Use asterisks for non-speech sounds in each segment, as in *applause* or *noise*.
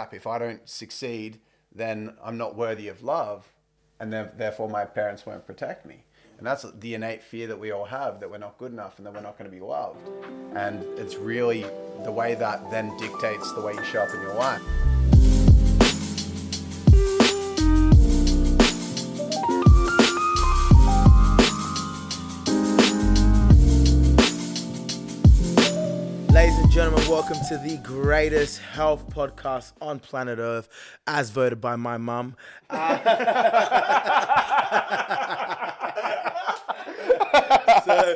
crap, if I don't succeed, then I'm not worthy of love, and therefore my parents won't protect me. And that's the innate fear that we all have that we're not good enough and that we're not going to be loved. And it's really the way that then dictates the way you show up in your life. Welcome to the greatest health podcast on planet Earth, as voted by my mum. Uh, *laughs* so,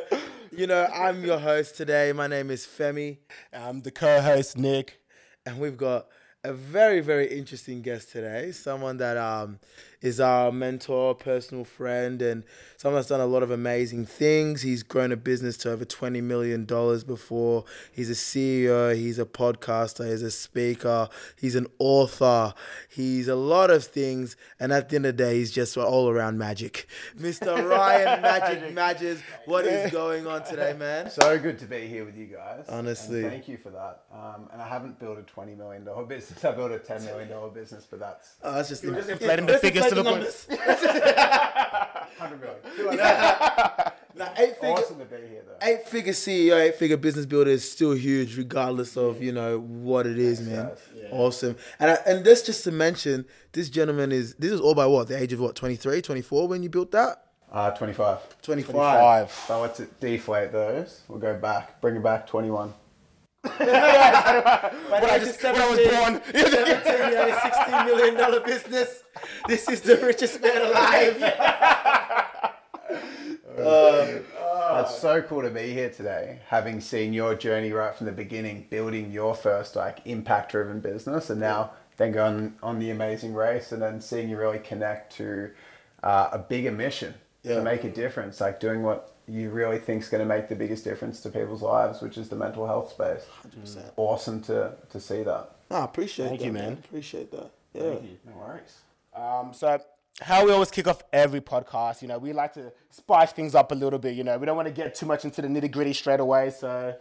you know, I'm your host today. My name is Femi, I'm the co-host Nick. and we've got a very, very interesting guest today. Someone that um, is our mentor, personal friend, and someone that's done a lot of amazing things. He's grown a business to over $20 million before. He's a CEO, he's a podcaster, he's a speaker, he's an author, he's a lot of things. And at the end of the day, he's just all around magic. *laughs* Mr. *laughs* Ryan Magic Magis, what is *laughs* going on today, man? So good to be here with you guys. Honestly. And thank you for that. Um, and I haven't built a $20 million business. I built a $10 million business, but that's Oh, that's just, just inflating the figures to the point. 100 million. 200 Now, eight figure, awesome to be here, though. eight figure CEO, eight figure business builder is still huge, regardless of you know what it is, man. Awesome, and I, and this just to mention, this gentleman is this is all by what the age of what 23, 24 when you built that. Uh, 25. 25. Five. So let's deflate those. We'll go back. Bring it back 21. When I just- when I was born. 17, you had a sixteen million dollar business. This is the richest man alive. *laughs* That's so cool to be here today, having seen your journey right from the beginning, building your first like impact driven business, and now then going on the amazing race, and then seeing you really connect to uh, a bigger mission Yeah. to make a difference, like doing what you really think is going to make the biggest difference to people's lives, which is the mental health space. 100 Awesome to to see that. I appreciate Thank that, you, man. Appreciate that. Yeah. No worries. Um, so how we always kick off every podcast, you know, we like to spice things up a little bit. You know, we don't want to get too much into the nitty gritty straight away. So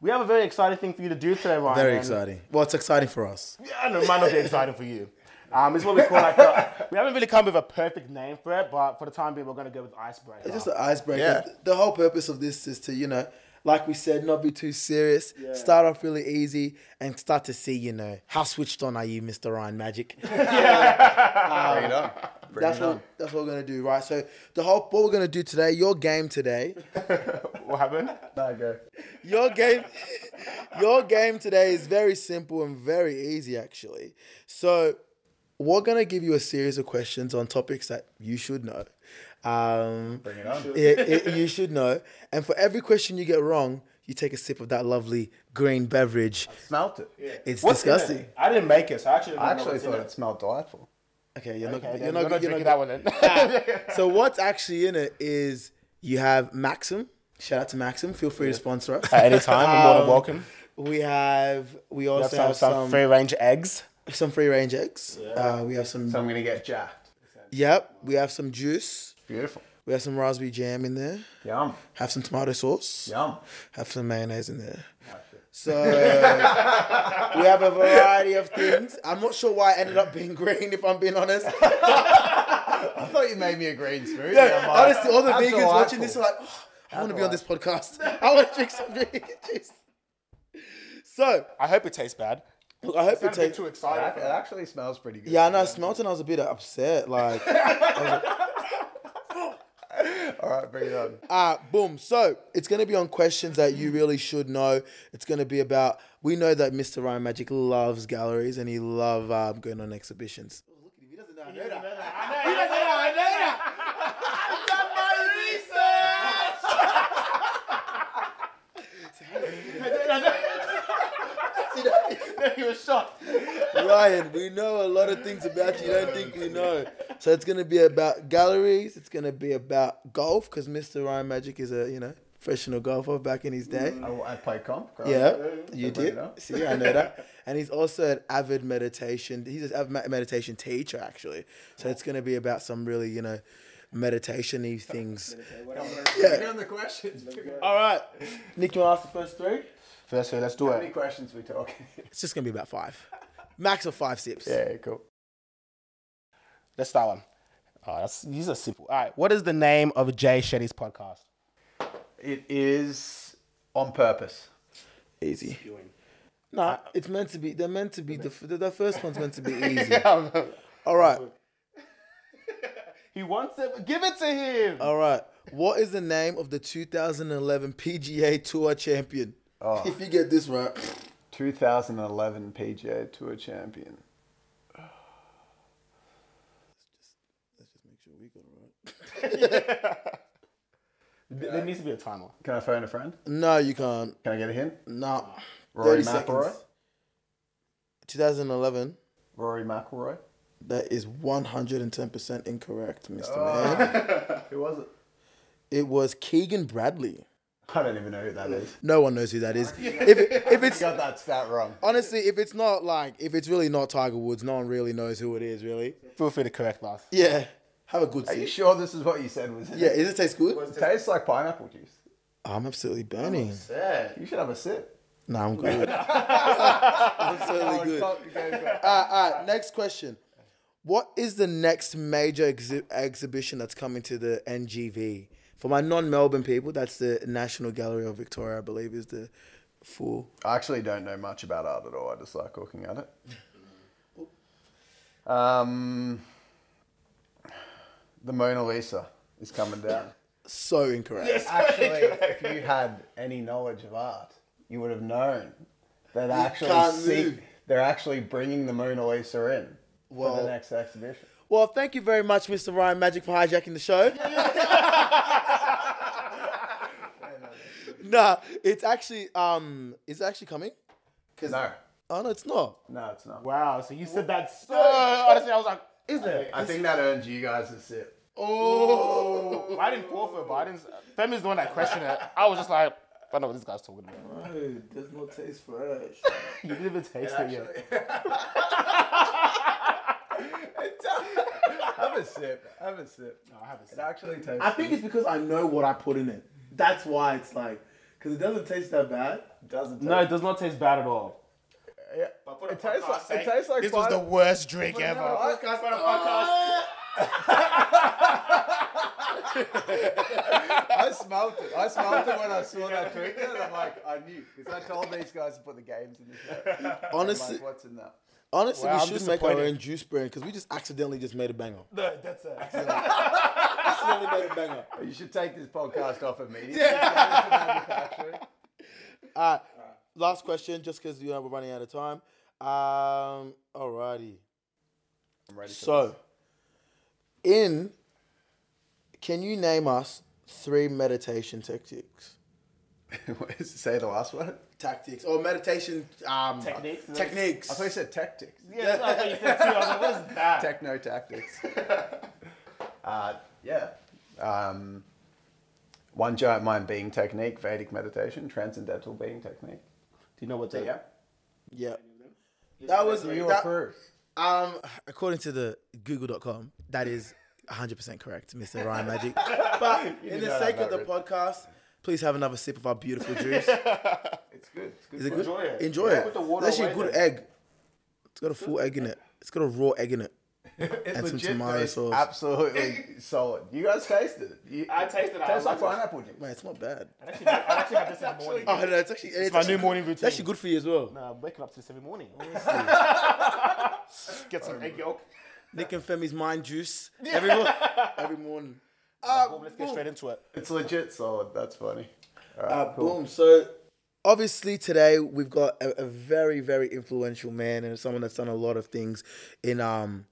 we have a very exciting thing for you to do today, Ryan. Very and- exciting. Well, it's exciting for us. Yeah, I know, it might not be exciting for you. Um, it's what we call like a, we haven't really come with a perfect name for it, but for the time being, we're gonna go with icebreaker. It's just an icebreaker. Yeah. The whole purpose of this is to, you know, like we said, not be too serious. Start off really easy and start to see, you know, how switched on are you, Mr. Ryan Magic. *laughs* Um, Bring it on. Bring that's it what on. that's what we're gonna do, right? So the whole what we're gonna do today, your game today, *laughs* what happened? No, go. your game, *laughs* your game today is very simple and very easy actually. So we're gonna give you a series of questions on topics that you should know. Um, Bring it on. it, it- you should know. And for every question you get wrong, you take a sip of that lovely green beverage. Smelt it. It's What's in it? disgusting. I didn't make it, so I actually don't I know actually what's in thought it. it smelled delightful. Okay, you're not. Okay, you're not. we're not you're not- that one then. *laughs* So what's actually in it is you have Maxim. Shout out to Maxim. Feel free to sponsor us. At any time, you're more than Um, welcome. We have. We We have also some, have some, some free range eggs. Some free range eggs. Uh, we have some. So I'm gonna get jacked. Yep. We have some juice. Beautiful. We have some raspberry jam in there. Yum. Have some tomato sauce. Yum. Have some mayonnaise in there. So we have a variety of things. I'm not sure why I ended up being green, if I'm being honest. *laughs* I thought you made me a green smoothie. Yeah, like, honestly, all the how vegans watching this are like, "Oh, I want to be on this podcast. *laughs* I want to drink some vegan juice. So, I hope it tastes bad. Look, I hope it Don't get tastes. too It excited. ac- it actually smells pretty good. Yeah, I know. I smelled it and I was a bit upset. Like, *laughs* *laughs* All right, bring it on. ah, boom. So, it's going to be on questions that you really should know. It's going to be about, we know that Mr. Ryan Magic loves galleries and he loves um, going on exhibitions. Oh, look at him. He doesn't know I know that. *laughs* He doesn't know I know that. I've done my research. *laughs* he was shocked. Ryan, we know a lot of things about you. You don't think we know. So it's gonna be about galleries. It's gonna be about golf because Mr. Ryan Magic is a you know professional golfer back in his day. I, I play comp. growing Yeah, you bring did. it. See, I know that. And he's also an avid meditation. He's an avid meditation teacher, actually. So it's going to be about some really, you know, meditation-y things. Bring on the questions. All right, Nick, you want to ask the first three? First, let's do How many it. questions we talking? *laughs* It's just going to be about five. Max of five sips. Yeah, cool. Let's start one. Oh, that's these are simple. All right. What is the name of Jay Shetty's podcast? It is on purpose. Easy. Nah, it's meant to be. They're meant to be. The, the, the first one's meant to be *laughs* easy. yeah, All right. *laughs* he wants it. Give it to him. All right. What is the name of the 2011 PGA Tour champion? Oh. If you get this right. 2011 PGA Tour champion. Let's just make sure we got it right. *laughs* There needs to be a timer. Can I phone a friend? No, you can't. Can I get a hint? Nah. Rory 30 McIlroy. seconds. 2011. Rory McIlroy. That is 110% incorrect, Mr. Ah. Man. *laughs* Who was it? It was Keegan Bradley. I don't even know who that is. No one knows who that is. *laughs* If, if it's *laughs* Got that stat wrong. honestly, if it's not like, if it's really not Tiger Woods, no one really knows who it is, really. Feel free to correct us. Yeah. Have a good Are you sure this is what you said was? Yeah, does it taste good? It tastes like pineapple juice. I'm absolutely burning. You should have a sip. Nah, I'm good. *laughs* I'm absolutely oh, good. All right, all right, next question. What is the next major exhi- exhibition that's coming to the NGV? For my non-Melbourne people, that's the National Gallery of Victoria, I believe, is the full. I actually don't know much about art at all. I just like looking at it. Um, the Mona Lisa is coming down. So incorrect. Yes, *laughs* Actually, if you had any knowledge of art, you would have known that actually see- they're actually bringing the Mona Lisa in for the next exhibition. Well, thank you very much, Mr. Ryan Magic, for hijacking the show. nah, it's actually um, it's actually coming. No, Oh no, it's not. no, it's not. Wow. So you said that so honestly, I was like, is it? I think that earns you guys a sip. Oh, I didn't fall for it, but I didn't. Femi's the one that questioned it. I was just like, I don't know what this guy's talking about. No, it does not taste fresh. You didn't even taste it yet. *laughs* have a sip. Have a sip. I have a It sip. actually tastes. I think it's because I know what I put in it. That's why it's like, because it doesn't taste that bad. it doesn't. No, it taste- does not taste bad at all. Yeah. It tastes like. It tastes like. This was the worst drink ever. *laughs* I smelt it. I smelt it when I saw that drink, and I'm like, I knew because I told these guys to put the games in the show. Honestly, like, what's in that? Honestly, Wow, we I'm should make our disappointed. own juice brand because we just accidentally just made a banger. No, that's it. accidentally made a banger. You should take this podcast off immediately. Get *laughs* into manufacturing. All right, last question, just because you know we're running out of time. Um, alrighty. I'm ready. For So, in, can you name us three meditation tactics? *laughs* this. Say the last one. Tactics or meditation um, Techniques? Techniques. I thought you said tactics. Yeah, that's what I thought you said too. I was like, what is *laughs* that? Techno tactics. *laughs* uh, yeah. Um, one giant mind being technique, Vedic meditation, transcendental being technique. Do you know what that? Yeah. Yeah. That was Do you that, approve? um according to the google.com that is 100% correct Mr. Ryan Magic. But in the sake of the that podcast, please have another sip of our beautiful *laughs* juice. It's good. It's good. Is it good? Enjoy it. Enjoy Yeah. it. Put the water It's actually a good then. egg. It's got a full egg in it. It's got a raw egg in it. *laughs* It's and some legit tomato sauce. Absolutely solid. You guys tasted it. You, I tasted it. I Tastes like pineapple juice. Man, it's not bad. I actually, I actually have this in the *laughs* morning. Oh no, it's actually it's, my actually new morning good- It's routine. actually good for you as well. No, I'm waking up to this every morning. Get some egg yolk. Nick and Femi's mind juice every morning. every morning. Uh, Boom, let's get straight into it. It's legit solid. That's funny. All right, Uh, cool. Boom. So obviously today we've got a, a very very influential man and someone that's done a lot of things in um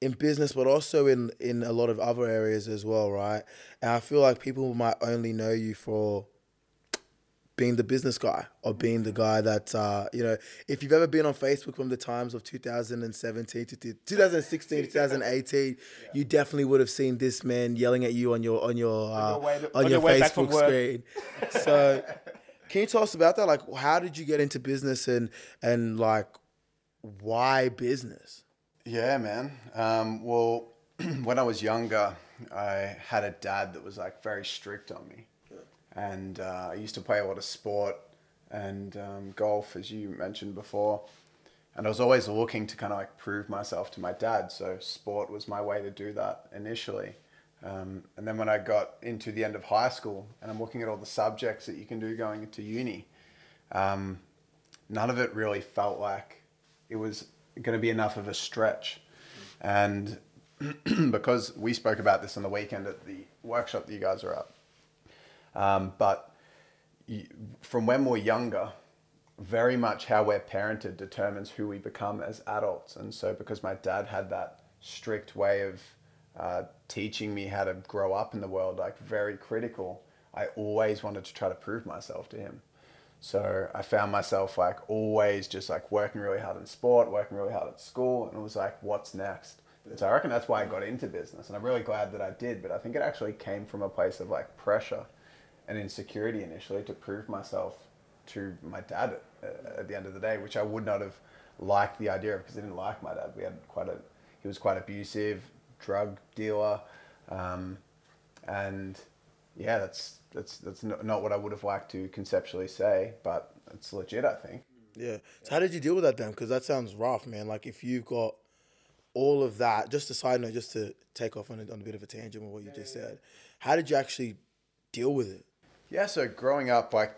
in business but also in in a lot of other areas as well right and i feel like people might only know you for being the business guy or being the guy that uh, you know if you've ever been on facebook from the times of 2017 to t- 2016 2018 *laughs* you definitely would have seen this man yelling at you on your on your uh, your way- on, on your your way back from facebook screen. *laughs* So can you tell us about that? Like how did you get into business and and like why business? Yeah, man. Um, well, *clears throat* when I was younger, I had a dad that was like very strict on me, and uh, I used to play a lot of sport and um, golf, as you mentioned before. and I was always looking to kind of like prove myself to my dad. So sport was my way to do that initially. Um, and then when I got into the end of high school and I'm looking at all the subjects that you can do going into uni, um, none of it really felt like it was going to be enough of a stretch. And *clears throat* because we spoke about this on the weekend at the workshop that you guys are at, um, but from when we're younger, very much how we're parented determines who we become as adults. And so, because my dad had that strict way of uh, teaching me how to grow up in the world, like very critical, I always wanted to try to prove myself to him. So I found myself like always just like working really hard in sport, working really hard at school, and it was like, what's next? So I reckon that's why I got into business, and I'm really glad that I did. But I think it actually came from a place of like pressure and insecurity initially to prove myself to my dad at, at the end of the day, which I would not have liked the idea of because I didn't like my dad. We had quite a he was quite abusive, drug dealer, um, and yeah, that's that's that's not what I would have liked to conceptually say, but it's legit, I think. Yeah. So how did you deal with that then? Because that sounds rough, man. Like if you've got all of that, just a side note, just to take off on a, on a bit of a tangent with what you yeah, just yeah. said, how did you actually deal with it? Yeah. So growing up, like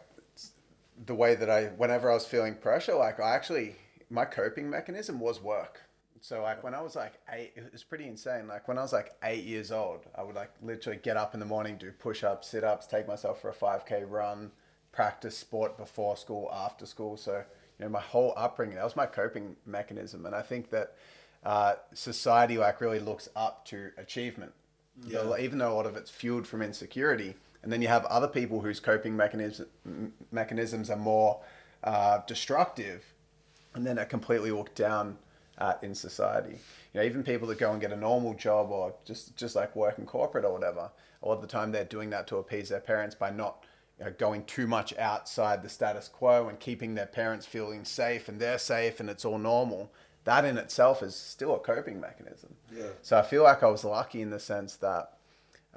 the way that I, whenever I was feeling pressure, like I actually, my coping mechanism was work. So like when I was like eight, it was pretty insane. Like when I was like eight years old, I would like literally get up in the morning, do push ups, sit ups, take myself for a 5K run, practice sport before school, after school. So, you know, my whole upbringing, that was my coping mechanism. And I think that uh, society like really looks up to achievement. Yeah. even though a lot of it's fueled from insecurity. And then you have other people whose coping mechanism, mechanisms are more uh, destructive and then are completely looked down at in society. You know, even people that go and get a normal job or just, just like work in corporate or whatever, a lot of the time they're doing that to appease their parents by not you know, going too much outside the status quo and keeping their parents feeling safe and they're safe and it's all normal. That in itself is still a coping mechanism. Yeah. So I feel like I was lucky in the sense that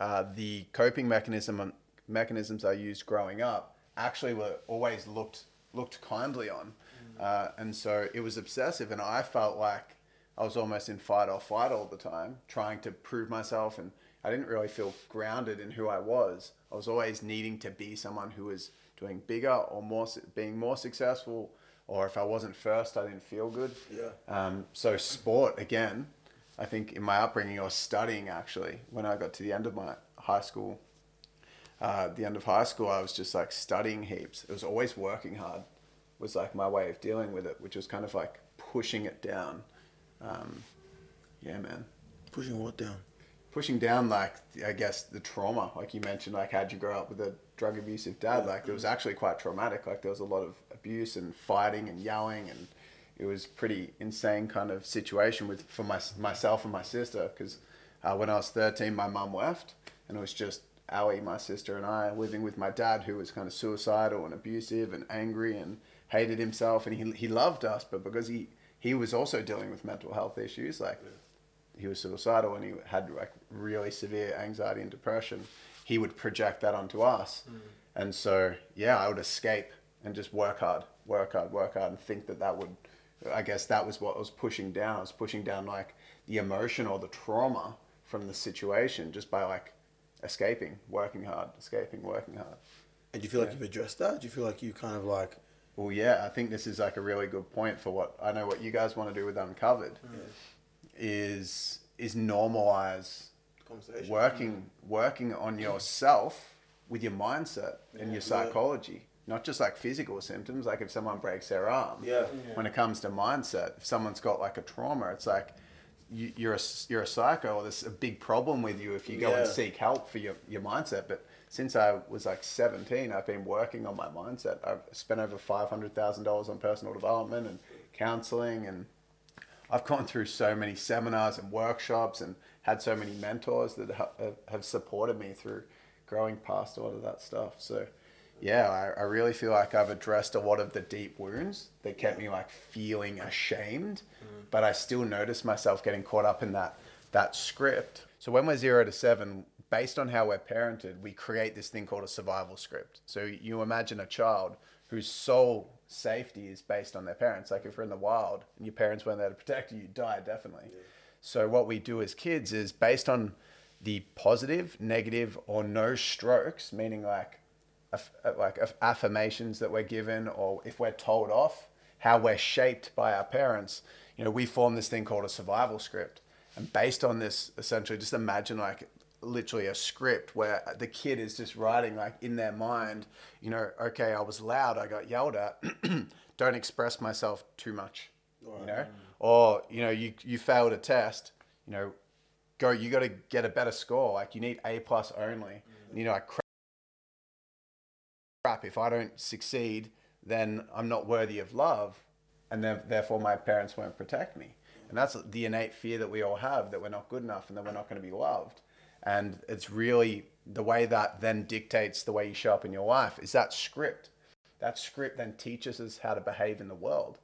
uh, the coping mechanism mechanisms I used growing up actually were always looked looked kindly on, mm. uh, and so it was obsessive, and I felt like I was almost in fight or flight all the time, trying to prove myself, and I didn't really feel grounded in who I was. I was always needing to be someone who was doing bigger or more, being more successful, or if I wasn't first, I didn't feel good. Yeah. Um, so sport again, I think in my upbringing or studying actually, when I got to the end of my high school uh, the end of high school, I was just like studying heaps. It was always working hard, was like my way of dealing with it, which was kind of like pushing it down. Um, yeah, man. Pushing what down? Pushing down, like I guess the trauma, like you mentioned, like how'd you grow up with a drug abusive dad? Like it was actually quite traumatic. Like there was a lot of abuse and fighting and yelling, and it was pretty insane kind of situation with for my myself and my sister. Because uh, when I was thirteen, my mum left, and it was just Ali, my sister, and I living with my dad, who was kind of suicidal and abusive and angry and hated himself. And he, he loved us, but because he, he was also dealing with mental health issues, like he was suicidal and he had like really severe anxiety and depression, he would project that onto us. Mm. And so, yeah, I would escape and just work hard, work hard, work hard, and think that that would, I guess that was what I was pushing down. I was pushing down like the emotion or the trauma from the situation just by like escaping, working hard, escaping, working hard. And do you feel yeah. like you've addressed that? Do you feel like you kind of like? Well, yeah, I think this is like a really good point for what I know what you guys want to do with Uncovered yeah. is is normalize working working on yourself with your mindset yeah. and your psychology. Not just like physical symptoms, like if someone breaks their arm. Yeah. When it comes to mindset, if someone's got like a trauma, it's like you, are a you're a psycho or there's a big problem with you if you go yeah. and seek help for your, your mindset. But since I was like 17, I've been working on my mindset. I've spent over $500,000 on personal development and counseling, and I've gone through so many seminars and workshops and had so many mentors that have supported me through growing past a lot of that stuff. So yeah, I, I really feel like I've addressed a lot of the deep wounds that kept me like feeling ashamed, mm. but I still notice myself getting caught up in that that script. So when we're zero to seven, based on how we're parented, we create this thing called a survival script. So you imagine a child whose sole safety is based on their parents. Like if you're in the wild and your parents weren't there to protect you, you die definitely. So what we do as kids is based on the positive, negative, or no strokes, meaning like Uh, like affirmations that we're given, or if we're told off, how we're shaped by our parents. You know, we form this thing called a survival script, and based on this, essentially, just imagine like literally a script where the kid is just writing like in their mind, you know, okay, I was loud, I got yelled at, *clears throat* don't express myself too much, you know, or you know, you you failed a test, you know, go, you got to get a better score, like you need A plus only, mm. you know, like crap, if I don't succeed, then I'm not worthy of love, and therefore my parents won't protect me. And that's the innate fear that we all have that we're not good enough and that we're not going to be loved. And it's really the way that then dictates the way you show up in your life is that script. That script then teaches us how to behave in the world.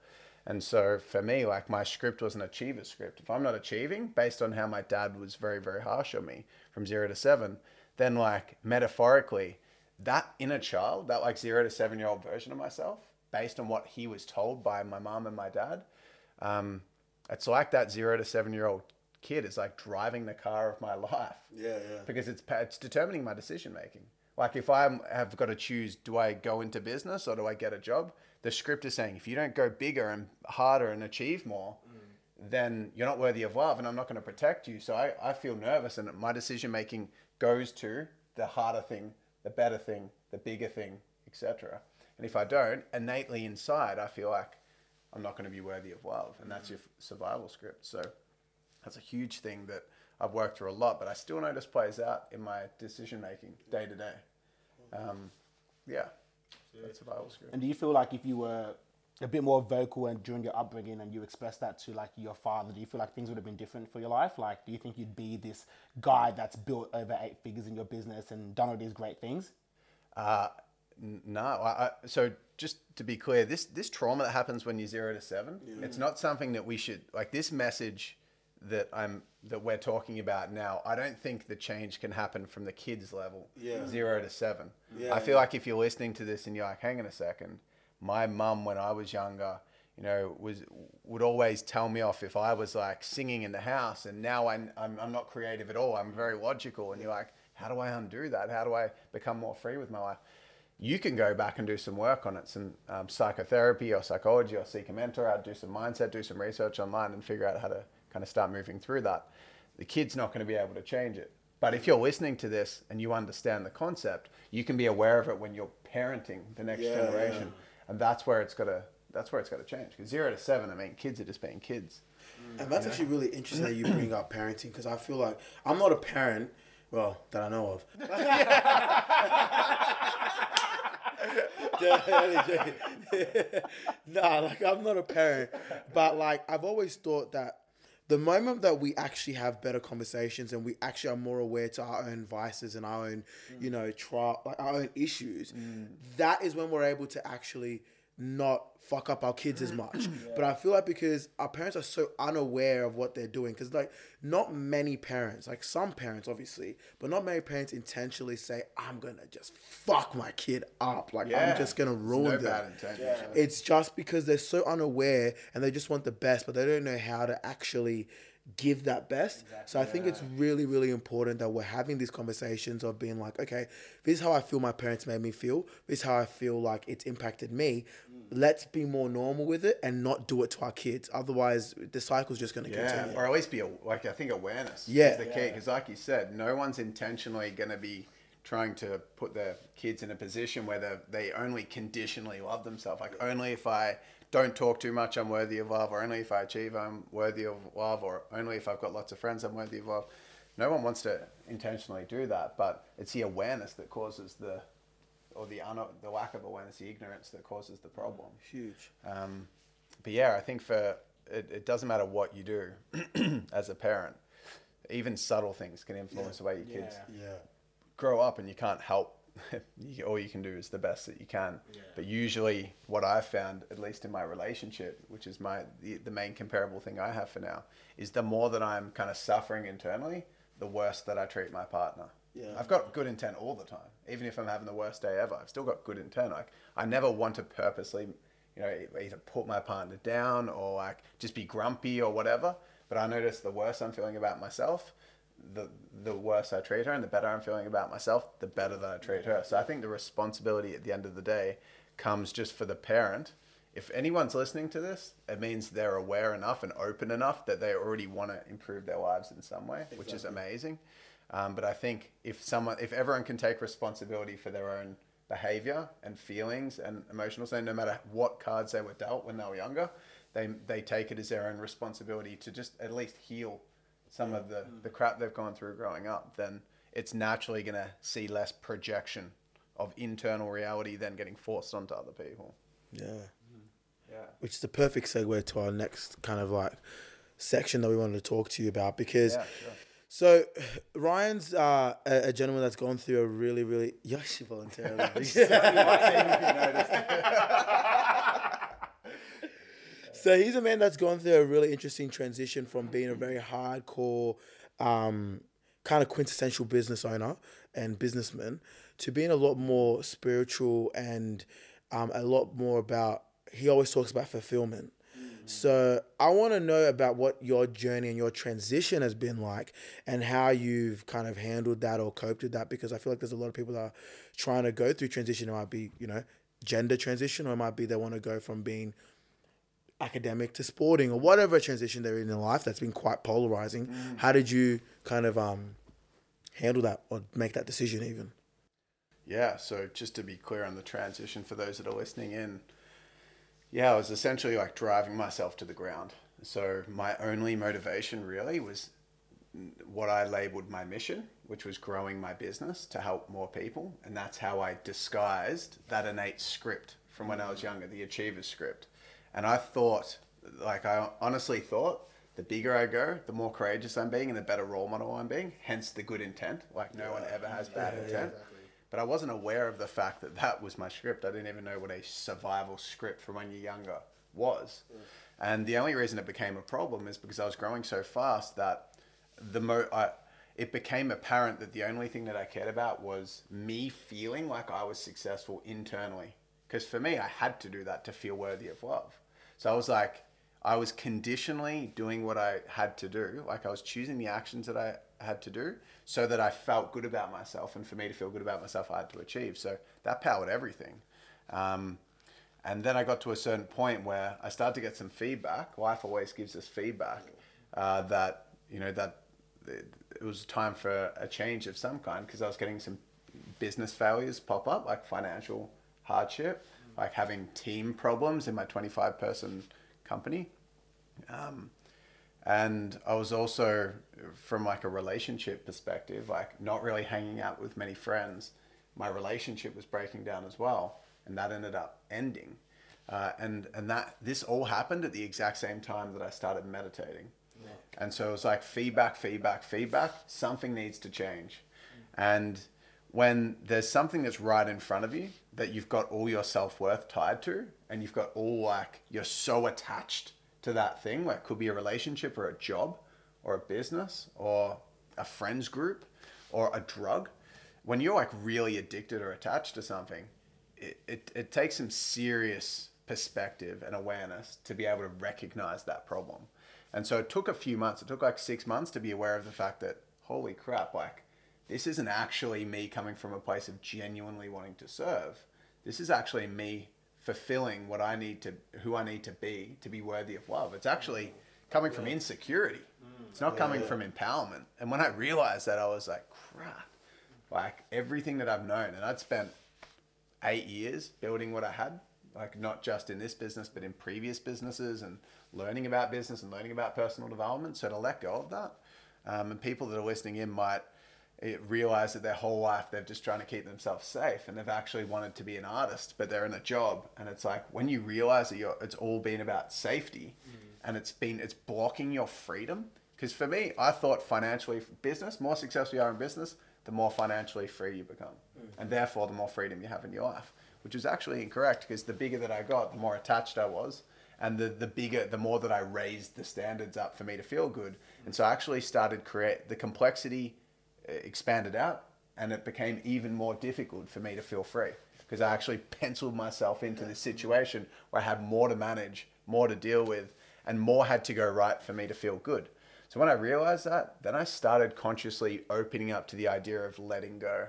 And so for me, like my script was an achiever script. If I'm not achieving based on how my dad was very, very harsh on me from zero to seven, then like metaphorically, that inner child, that like zero to seven year old version of myself, based on what he was told by my mom and my dad, um, it's like that zero to seven year old kid is like driving the car of my *laughs* life. Yeah, yeah. Because it's it's determining my decision making. Like if I have got to choose, do I go into business or do I get a job? The script is saying if you don't go bigger and harder and achieve more, then you're not worthy of love, and I'm not going to protect you. So I, I feel nervous, and my decision making goes to the harder thing, the better thing, the bigger thing, etc. And if I don't, innately inside, I feel like I'm not going to be worthy of love, and that's your survival script. So that's a huge thing that I've worked through a lot, but I still notice plays out in my decision making day to day. Um, yeah, that's survival script. And do you feel like if you were a bit more vocal and during your upbringing and you expressed that to like your father, do you feel like things would have been different for your life? Like, do you think you'd be this guy that's built over eight figures in your business and done all these great things? Uh, no. I, so just to be clear, this this trauma that happens when you're zero to seven, it's not something that we should like. This message that I'm that we're talking about now, I don't think the change can happen from the kids level, Yeah. zero to seven. Yeah, I feel yeah. like if you're listening to this and you're like, hang on a second, my mum when I was younger. You know, was would always tell me off if I was like singing in the house, and now I'm, I'm I'm not creative at all. I'm very logical, and you're like, how do I undo that? How do I become more free with my life? you can go back and do some work on it, some um, psychotherapy or psychology, or seek a mentor out, do some mindset, do some research online, and figure out how to kind of start moving through that. The kid's not going to be able to change it. But if you're listening to this and you understand the concept, you can be aware of it when you're parenting the next Yeah, generation, and that's where it's got to that's where it's got to change. Because zero to seven, I mean, kids are just being kids. Mm. And that's actually really interesting that you bring up parenting because I feel like I'm not a parent, well, that I know of. *laughs* *laughs* nah, like I'm not a parent, but like I've always thought that the moment that we actually have better conversations and we actually are more aware to our own vices and our own, you mm. know, trial, like our own issues, mm. that is when we're able to actually not fuck up our kids as much. Mm. But I feel like because our parents are so unaware of what they're doing, because like not many parents, like some parents obviously, but not many parents intentionally say, "I'm gonna just fuck my kid up," like I'm just gonna It's ruin no them. bad intention. It's just because they're so unaware and they just want the best, but they don't know how to actually give that best. So I think it's really, really important that we're having these conversations of being like, okay, this is how I feel my parents made me feel. This is how I feel like it's impacted me. Let's be more normal with it and not do it to our kids. Otherwise, the cycle's just going to Yeah, continue. or at least be a, like I think awareness Yeah. is the key because, like you said, no one's intentionally going to be trying to put their kids in a position where they they only conditionally love themselves. Like only if I don't talk too much, I'm worthy of love, or only if I achieve, I'm worthy of love, or only if I've got lots of friends, I'm worthy of love. No one wants to intentionally do that, but it's the awareness that causes the, or the un- the lack of awareness, the ignorance that causes the problem. Huge. Um, but yeah, I think for it, it doesn't matter what you do *clears throat* as a parent. Even subtle things can influence the way your kids Yeah. grow up, and you can't help. *laughs* all you can do is the best that you can. But usually, what I've found, at least in my relationship, which is my the, the main comparable thing I have for now, is the more that I'm kind of suffering internally, the worse that I treat my partner. Yeah. I've got good intent all the time. Even if I'm having the worst day ever, I've still got good intent. Like I never want to purposely, you know, either put my partner down or like just be grumpy or whatever. But I notice the worse I'm feeling about myself, the the worse I treat her, and the better I'm feeling about myself, the better that I treat her. So I think the responsibility at the end of the day comes just for the parent. If anyone's listening to this, it means they're aware enough and open enough that they already want to improve their lives in some way, which is amazing. Um, but I think if someone, if everyone can take responsibility for their own behavior and feelings and emotional state, no matter what cards they were dealt when they were younger, they they take it as their own responsibility to just at least heal some of the, the crap they've gone through growing up, then it's naturally going to see less projection of internal reality than getting forced onto other people. Yeah. Yeah. Which is the perfect segue to our next kind of like section that we wanted to talk to you about because Yeah, sure. So *sighs* Ryan's uh, a, a gentleman that's gone through a really, really *laughs* yeah, she voluntarily. *laughs* *laughs* so he's a man that's gone through a really interesting transition from being a very hardcore, um, kind of quintessential business owner and businessman to being a lot more spiritual and um, a lot more about. He always talks about fulfillment. So I want to know about what your journey and your transition has been like, and how you've kind of handled that or coped with that. Because I feel like there's a lot of people that are trying to go through transition. It might be you know gender transition, or it might be they want to go from being academic to sporting, or whatever transition they're in in life. That's been quite polarizing. How did you kind of um handle that or make that decision even? Yeah, so just to be clear on the transition for those that are listening in, yeah, I was essentially like driving myself to the ground. So my only motivation really was what I labeled my mission, which was growing my business to help more people. And that's how I disguised that innate script from when I was younger, the achiever script. And I thought, like, I honestly thought the bigger I go, the more courageous I'm being and the better role model I'm being, hence the good intent. Like, no one ever has bad intent. But I wasn't aware of the fact that that was my script. I didn't even know what a survival script from when you're younger was. Mm. And the only reason it became a problem is because I was growing so fast that the mo I, it became apparent that the only thing that I cared about was me feeling like I was successful internally. Because for me, I had to do that to feel worthy of love. So I was like, I was conditionally doing what I had to do. Like I was choosing the actions that I had to do so that I felt good about myself. And for me to feel good about myself, I had to achieve. So that powered everything. Um, and then I got to a certain point where I started to get some feedback. Life always gives us feedback uh, that, you know, that it, was time for a change of some kind because I was getting some business failures pop up, like financial hardship, like having team problems in my 25 person company. Um, and I was also, from like a relationship perspective, like not really hanging out with many friends. My relationship was breaking down as well, and that ended up ending. Uh, and and that this all happened at the exact same time that I started meditating. And so it was like feedback, feedback, feedback. Something needs to change. And when there's something that's right in front of you that you've got all your self worth tied to, and you've got all like, you're so attached to that thing, where it could be a relationship or a job or a business or a friends group or a drug. When you're like really addicted or attached to something, it, it, it takes some serious perspective and awareness to be able to recognize that problem. And so it took a few months, it took like six months to be aware of the fact that, holy crap, like this isn't actually me coming from a place of genuinely wanting to serve. This is actually me fulfilling what I need to, who I need to be to be worthy of love. It's actually coming from insecurity. It's not coming from empowerment. And when I realized that, I was like, crap, like everything that I've known, and I'd spent eight years building what I had, like not just in this business, but in previous businesses and learning about business and learning about personal development. So to let go of that, um, and people that are listening in might eh, realize that their whole life they've just trying to keep themselves safe and they've actually wanted to be an artist, but they're in a job. And it's like when you realize that you're, it's all been about safety and it's been, it's blocking your freedom. Because for me, I thought financially, business, more successful you are in business, the more financially free you become. And therefore, the more freedom you have in your life, which was actually incorrect because the bigger that I got, the more attached I was. And the, the bigger, the more that I raised the standards up for me to feel good. And so I actually started create the complexity expanded out and it became even more difficult for me to feel free because I actually *laughs* penciled myself into this situation where I had more to manage, more to deal with, and more had to go right for me to feel good. So when I realized that, then I started consciously opening up to the idea of letting go.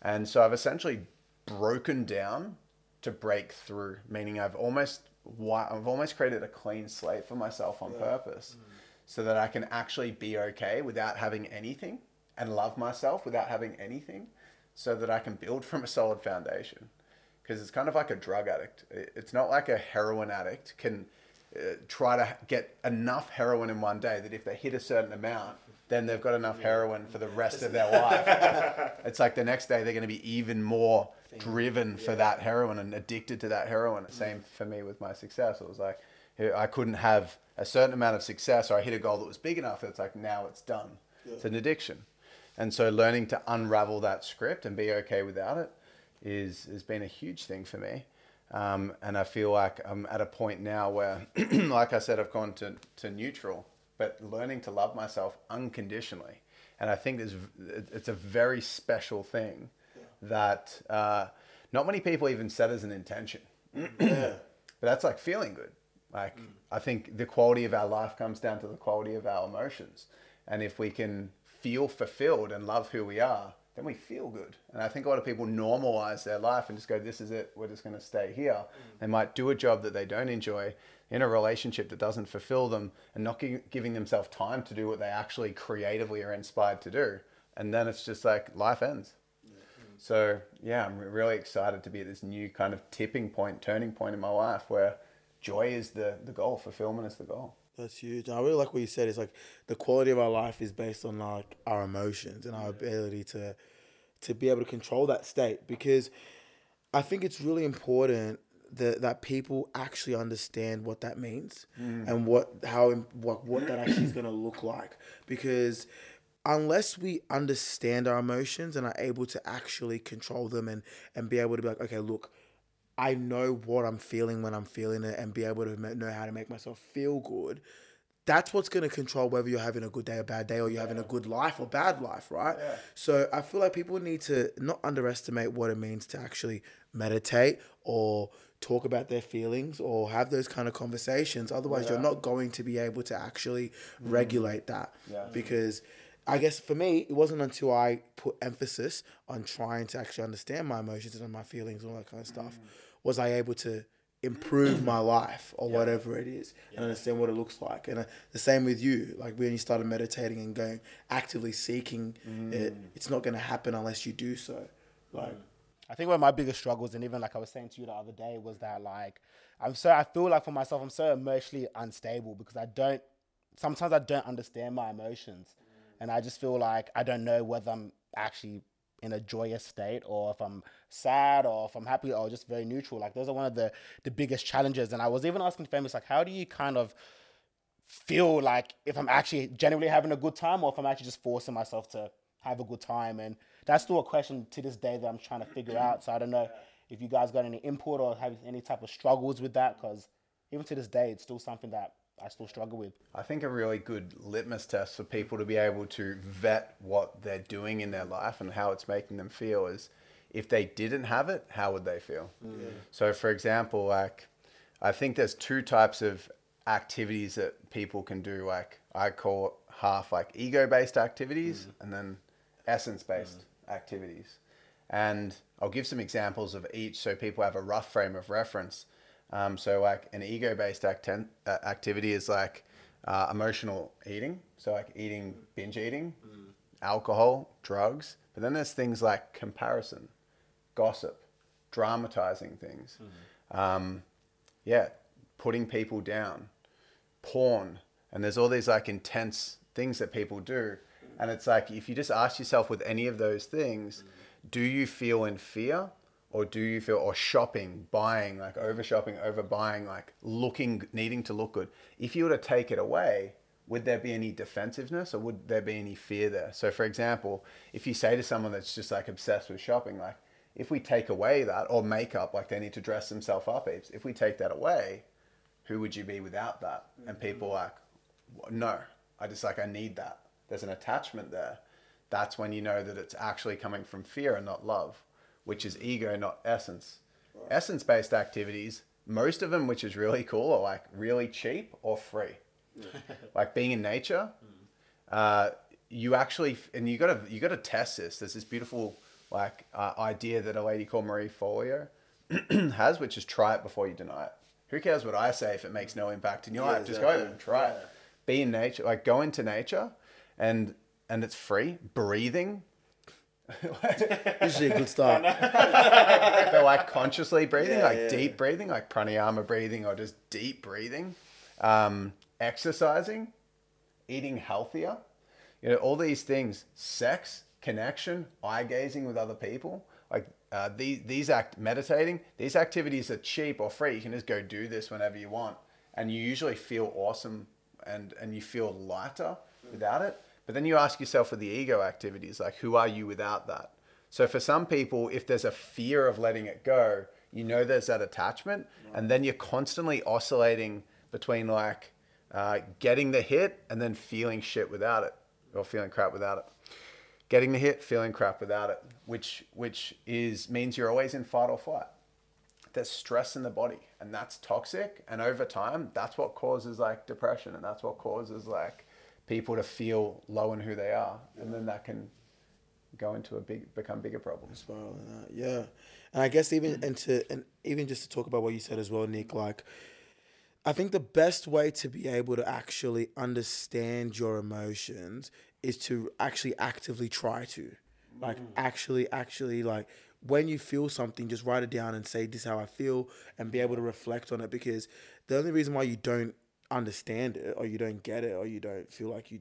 And so I've essentially broken down to break through, meaning I've almost I've almost created a clean slate for myself on purpose mm. so that I can actually be okay without having anything and love myself without having anything so that I can build from a solid foundation. Because it's kind of like a drug addict. It's not like a heroin addict can uh, try to get enough heroin in one day that if they hit a certain amount, then they've got enough heroin for the rest of their *laughs* life. it's like the next day they're going to be even more driven for that heroin and addicted to that heroin. Same for me with my success. It was like I couldn't have a certain amount of success or I hit a goal that was big enough. It's like now it's done. It's an addiction. And so learning to unravel that script and be okay without it is has been a huge thing for me. Um, and I feel like I'm at a point now where, *clears throat* like I said, I've gone to, to neutral, but learning to love myself unconditionally. And I think this, it's a very special thing that uh, not many people even set as an intention. *clears throat* But that's like feeling good. Like, mm. I think the quality of our life comes down to the quality of our emotions. And if we can feel fulfilled and love who we are, then we feel good. And I think a lot of people normalize their life and just go, this is it, we're just going to stay here. Mm. They might do a job that they don't enjoy in a relationship that doesn't fulfill them and not gi- giving themselves time to do what they actually creatively are inspired to do. And then it's just like life ends. So, yeah, I'm really excited to be at this new kind of tipping point, turning point in my life where joy is the, the goal, fulfillment is the goal. That's huge. And I really like what you said. It's like the quality of our life is based on like our emotions and our ability to to be able to control that state because I think it's really important that that people actually understand what that means mm. and what how what what that actually is going to look like because unless we understand our emotions and are able to actually control them and and be able to be like okay look I know what I'm feeling when I'm feeling it and be able to know how to make myself feel good. That's what's going to control whether you're having a good day or bad day or you're yeah. having a good life or bad life, right? Yeah. So I feel like people need to not underestimate what it means to actually meditate or talk about their feelings or have those kind of conversations. Otherwise, yeah. you're not going to be able to actually mm. regulate that because. I guess for me, it wasn't until I put emphasis on trying to actually understand my emotions and my feelings and all that kind of stuff mm was I able to improve my life or yeah. whatever it is yeah. and understand what it looks like and uh, the same with you like when you started meditating and going actively seeking mm. it it's not going to happen unless you do so like i think one of my biggest struggles and even like i was saying to you the other day was that like i'm so i feel like for myself i'm so emotionally unstable because i don't sometimes i don't understand my emotions mm. and i just feel like i don't know whether i'm actually in a joyous state or if I'm sad or if I'm happy or just very neutral. Like those are one of the the biggest challenges. And I was even asking famous like how do you kind of feel like if I'm actually genuinely having a good time or if I'm actually just forcing myself to have a good time and that's still a question to this day that I'm trying to figure out. So I don't know if you guys got any input or have any type of struggles with that because even to this day it's still something that I still struggle with. I think a really good litmus test for people to be able to vet what they're doing in their life and how it's making them feel is if they didn't have it, how would they feel? Mm. So, for example, like I think there's two types of activities that people can do. Like I call half like ego based activities mm. and then essence based mm. activities. And I'll give some examples of each so people have a rough frame of reference. Um, so like an ego-based acten- uh, activity is like uh, emotional eating. So like eating, binge eating, mm. alcohol, drugs. But then there's things like comparison, gossip, dramatizing things. Mm. Um, yeah, putting people down, porn, and there's all these like intense things that people do. And it's like if you just ask yourself with any of those things, mm. do you feel in fear or do you feel or shopping buying like over shopping over buying like looking needing to look good? If you were to take it away would there be any defensiveness or would there be any fear there? So for example if you say to someone that's just like obsessed with shopping like if we take away that or makeup like they need to dress themselves up heaps if we take that away who would you be without that? And mm-hmm. people like no. I just like i need that. There's an attachment there. That's when you know that it's actually coming from fear and not love, which is ego, not essence. Essence based activities, most of them, which is really cool, are like really cheap or free. *laughs* like being in nature, uh, you actually, and you gotta, you gotta test this. There's this beautiful like uh, idea that a lady called Marie Forleo *clears throat* has, which is try it before you deny it. Who cares what I say if it makes no impact in your Yeah, life? Just go over and try it. Be in nature, like go into nature, and and it's free. Breathing, *laughs* Usually a good *laughs* start. *laughs* but like consciously breathing, Yeah, like yeah. deep breathing, like pranayama breathing, or just deep breathing. Um, exercising, eating healthier, you know, all these things. Sex, connection, eye gazing with other people. Like uh, these, these act meditating. These activities are cheap or free. You can just go do this whenever you want, and you usually feel awesome and and you feel lighter without it. But then you ask yourself with the ego activities, like who are you without that? So for some people, if there's a fear of letting it go, you know there's that attachment, and then you're constantly oscillating between like uh, getting the hit and then feeling shit without it, or feeling crap without it. Getting the hit, feeling crap without it, which which is means you're always in fight or flight. There's stress in the body, and that's toxic. And over time, that's what causes like depression, and that's what causes like people to feel low in who they are, and then that can go into a big become bigger problems. spiral in that. Yeah, and I guess even and to and even just to talk about what you said as well, Nick. Like, I think the best way to be able to actually understand your emotions is to actually actively try to, like, mm. actually, actually, like. When you feel something, just write it down and say, "This is how I feel," and be able to reflect on it. Because the only reason why you don't understand it, or you don't get it, or you don't feel like you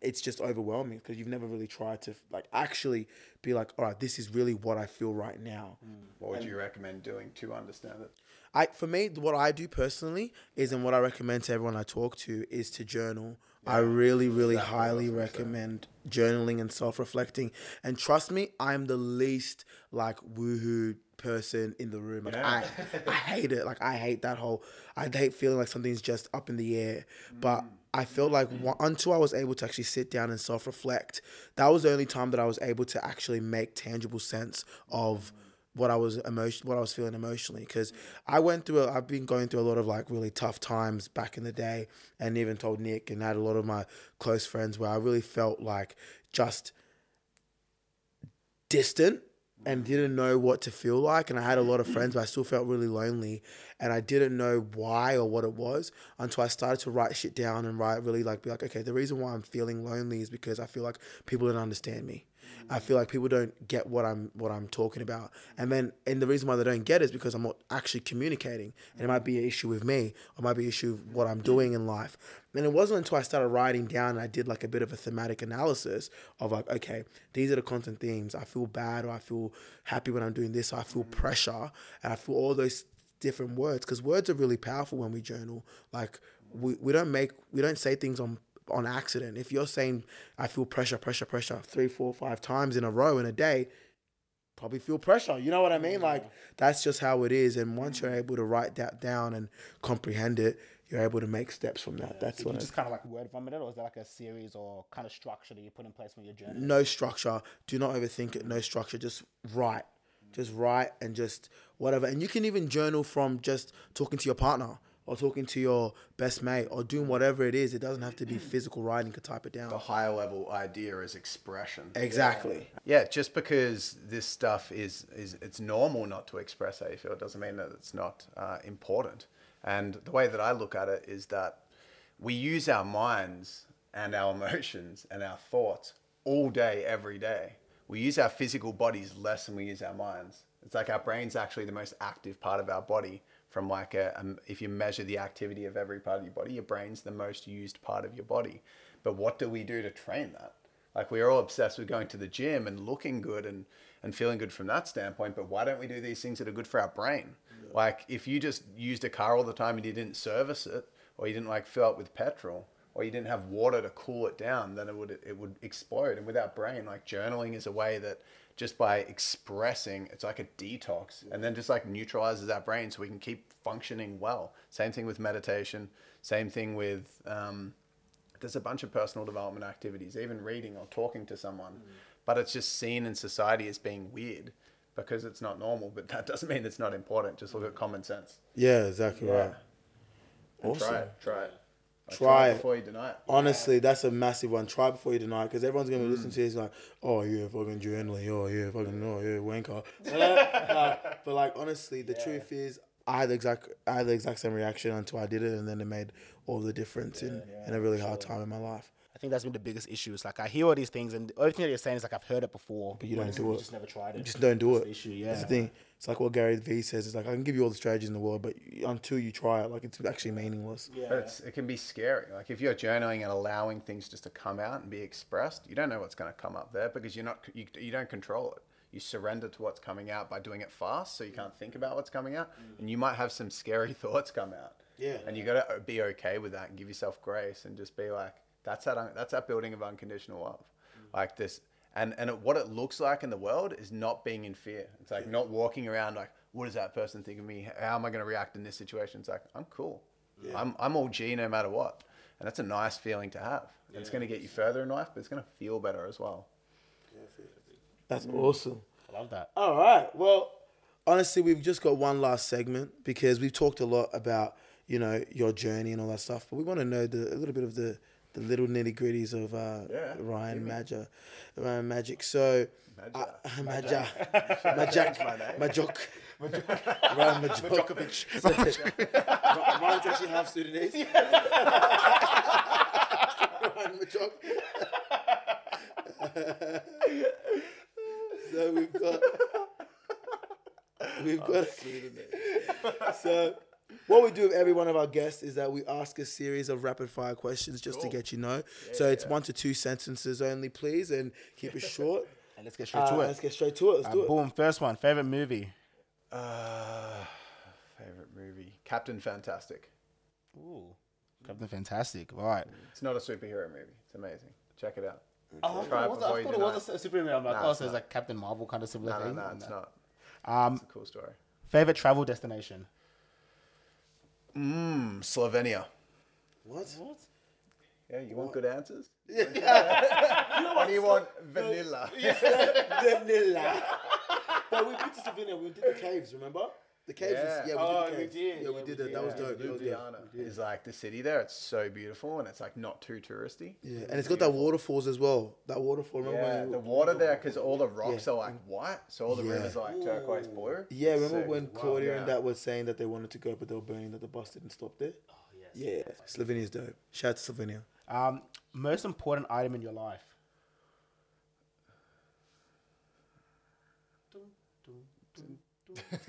it's just overwhelming because you've never really tried to like actually be like, all right, this is really what I feel right now. Mm. What would you recommend doing to understand it? I for me, what I do personally is, and what I recommend to everyone I talk to is to journal. I really, really highly recommend journaling and self reflecting. And trust me, I'm the least like woohoo person in the room. Like I, I hate it. Like I hate that whole. I hate feeling like something's just up in the air. But I felt like one, until I was able to actually sit down and self reflect, that was the only time that I was able to actually make tangible sense of what I was emotion, what I was feeling emotionally. Because I went through, I've been going through a lot of like really tough times back in the day, and even told Nick and had a lot of my close friends where I really felt like just distant and didn't know what to feel like. And I had a lot of friends, but I still felt really lonely. And I didn't know why or what it was until I started to write shit down and write really like, be like, okay, the reason why I'm feeling lonely is because I feel like people don't understand me. I feel like people don't get what I'm what I'm talking about, and then and the reason why they don't get it is because I'm not actually communicating, and it might be an issue with me, or it might be an issue with what I'm doing in life. And it wasn't until I started writing down and I did like a bit of a thematic analysis of like, okay, these are the content themes. I feel bad, or I feel happy when I'm doing this. Or I feel mm-hmm. pressure, and I feel all those different words because words are really powerful when we journal. Like we, we don't make we don't say things on on accident. If you're saying I feel pressure, pressure, pressure three, four, five times in a row in a day, probably feel pressure. You know what I mean? Like that's just how it is. And once you're mm-hmm. able to write that down and comprehend it, you're able to make steps from that. That's You what just kind of like word vomit it, or is there like a series or kind of structure that you put in place when you're journaling? no structure. Do not overthink it. No structure. Just write. Mm-hmm. Just write and just whatever. And you can even journal from just talking to your partner or talking to your best mate or doing whatever it is. It doesn't have to be physical writing to type it down. The higher level idea is expression. Exactly. Yeah, just because this stuff is is it's normal not to express how you feel, doesn't mean that it's not uh, important. And the way that I look at it is that we use our minds and our *laughs* emotions and our thoughts all day, every day. We use our physical bodies less than we use our minds. It's like our brain's actually the most active part of our body. From like a, um, if you measure the activity of every part of your body, your brain's the most used part of your body. But what do we do to train that? Like we're all obsessed with going to the gym and looking good and, and feeling good from that standpoint. But why don't we do these things that are good for our brain? Like if you just used a car all the time and you didn't service it, or you didn't like fill it with petrol, or you didn't have water to cool it down, then it would it would explode. And with our brain, like journaling is a way that just by expressing, it's like a detox, and then just like neutralizes our brain so we can keep functioning well. Same thing with meditation. Same thing with um, there's a bunch of personal development activities, even reading or talking to someone, but it's just seen in society as being weird because it's not normal. But that doesn't mean it's not important. Just look at common sense. Yeah, exactly right. Awesome. Try it. Try it. Like, Try it. before you deny it. Honestly, that's a massive one. Try before you deny, it because everyone's gonna listen to this like, oh yeah, fucking journaling, oh yeah, fucking oh yeah, wanker. *laughs* *laughs* Uh, but like honestly, the truth is, I had the exact, I had the exact same reaction until I did it, and then it made all the difference in, in a really hard time in my life. I think that's been the biggest issue. It's like I hear all these things, and everything that you're saying is like I've heard it before, But you don't it's- do you it. Just never tried it. You just don't do That's it. the issue, That's yeah. the thing. It's like what Gary Vee says. It's like I can give you all the strategies in the world, but until you try it, like it's actually meaningless. But it's, it can be scary. Like if you're journaling and allowing things just to come out and be expressed, you don't know what's going to come up there because you're not you, you don't control it. You surrender to what's coming out by doing it fast, so you can't think about what's coming out, mm. and you might have some scary *laughs* thoughts come out. Yeah. and you got to be okay with that and give yourself grace and just be like, that's that un- that's that building of unconditional love, like this. And and it, what it looks like in the world is not being in fear. It's like not walking around like, what does that person think of me? How am I going to react in this situation? It's like I'm cool. I'm I'm all G no matter what, and that's a nice feeling to have. And It's going to get you further in life, but it's going to feel better as well. That's awesome. I love that. All right. Well, honestly, we've just got one last segment because we've talked a lot about you know your journey and all that stuff, but we want to know the, a little bit of the the little nitty gritties of uh, Yeah, Ryan Magic. Ryan Magic. So, Magic. uh, Magic, Magic, *laughs* my name. Majok, *laughs* Ryan Majok. *laughs* Ryan's actually half Sudanese. Ryan Majok. so we've got we've got Sudanese. so what we do with every one of our guests is that we ask a series of rapid fire questions just to get you know. so it's one to two sentences only, please, and keep it short. *laughs* And let's get straight Uh, to it. let's get straight to it. Let's Uh, do it. boom. First one. Favorite movie. Uh, favorite movie, Captain Fantastic. Ooh, Captain Fantastic. All right. It's not a superhero movie. It's amazing. Check it out. Oh, I Try it thought, before I thought it was a superhero. movie. I'm like, Nah, oh, so it's not. like Captain Marvel kind of similar No, no, thing. no, it's not. Um, It's a cool story. favorite travel destination. Mmm, Slovenia. What? What? Yeah, you want good answers? *laughs* you *laughs* Or do you want vanilla? *laughs* Vanilla. but we went to Slovenia. We did the caves. Remember the caves? Yeah. was- Yeah, we Oh, did the we caves. did. Yeah, we Yeah, did we that. That was did. dope. That was dope. Ljubljana is like the city there. It's so beautiful and it's like not too touristy. Yeah, and it's got that waterfalls as well. That waterfall. Remember? Yeah, when the water there because all the rocks Yeah. are like white, so all the Yeah. rivers are like turquoise blue. Yeah, remember sick. when Claudia Yeah. and that was saying that they wanted to go, but they were burning that the bus didn't stop there? Oh, yes. Yeah, Slovenia's dope. Shout out to Slovenia. Um, most important item in your life. *laughs*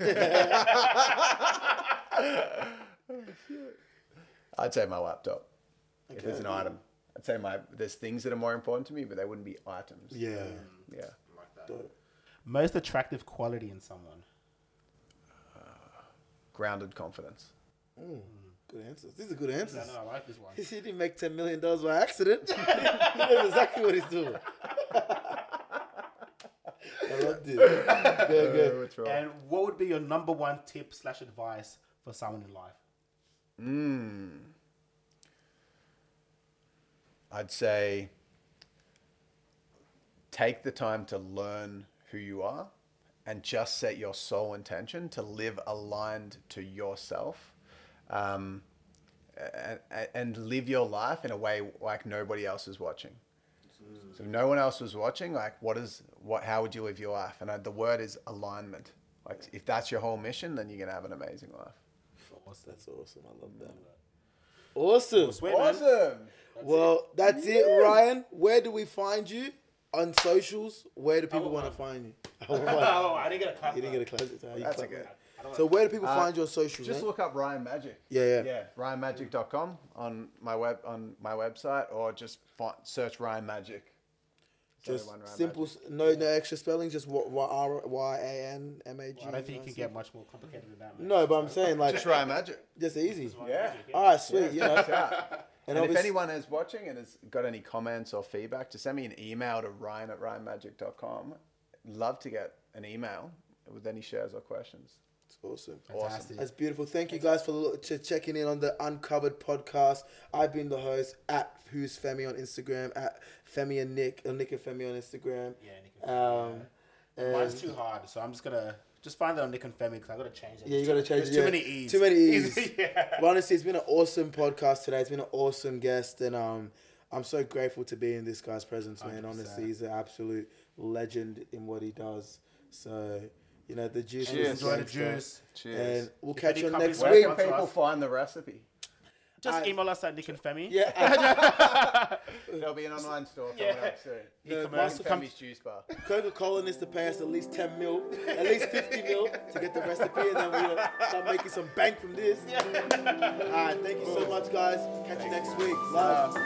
I'd say my laptop. If there's an item, I'd say my there's things that are more important to me, but they wouldn't be items. Yeah. Yeah. Dope. Most attractive quality in someone. Uh, grounded confidence. Mm, hmm. Good answers. These are good answers. I like this one. *laughs* He didn't make $10 million by accident. *laughs* he knows exactly what he's doing. I love this. *laughs* Good, good. What's? And what would be your number one tip slash advice for someone in life? Mm. I'd say take the time to learn who you are and just set your sole intention to live aligned to yourself um, and, and live your life in a way like nobody else is watching. So if no one else was watching, like what is what? How would you live your life? And uh, the word is alignment. Like if that's your whole mission, then you're gonna have an amazing life. Awesome. That's awesome. I love that. Awesome. Sweet, man. Awesome. Well, that's it, Ryan. Where do we find you on socials? Where do people want to find you? *laughs* Oh, I didn't get a *laughs* clap. You didn't get a close it. That's clap okay. it. So where do people Uh, find your socials? Just mate? look up Ryan Magic. Yeah, yeah. Yeah, ryanmagic.com on my web on my website, or just fi- search Ryan Magic. So Just one Ryan simple, Magic. s- no no extra spelling. Just what R Y A N M A G. I don't think you can get much more complicated than that. Man. No, but I'm saying like Just Ryan Magic. just easy. Yeah. All right, sweet. You know, *laughs* Yeah. and, And, if anyone is watching and has got any comments or feedback, just send me an email to ryan at ryanmagic.com. Love to get an email with any shares or questions. It's awesome. Fantastic. That's beautiful. Thank you guys for ch- checking in on the Uncovered podcast. I've been the host at Who's Femi on Instagram, at Femi and Nick, or Nick and Femi on Instagram. Yeah, Nick and Um, and- Mine's too hard, so I'm just gonna just find it on Nick and Femi because I gotta change it. Yeah, you gotta change There's it. too yeah. many E's. Too many *laughs* E's. yeah. But honestly, it's been an awesome podcast today. It's been an awesome guest, and um, I'm so grateful to be in this guy's presence, man. 100%. Honestly, he's an absolute legend in what he does. So, you know, the juice. Cheers. Enjoy the juice. Cheers. And we'll If catch you on companies next Where week. can people find the recipe? Just I- email us at Nick and Femi. Yeah, *laughs* There'll be an online store coming Yeah. up soon. No, E-commerce. Femi's Juice Bar. Coca Cola needs to pay us at least 10 mil, at least 50 mil to get the recipe, and then we'll start making some bank from this. All right, thank you so much, guys. Catch you next week. Love.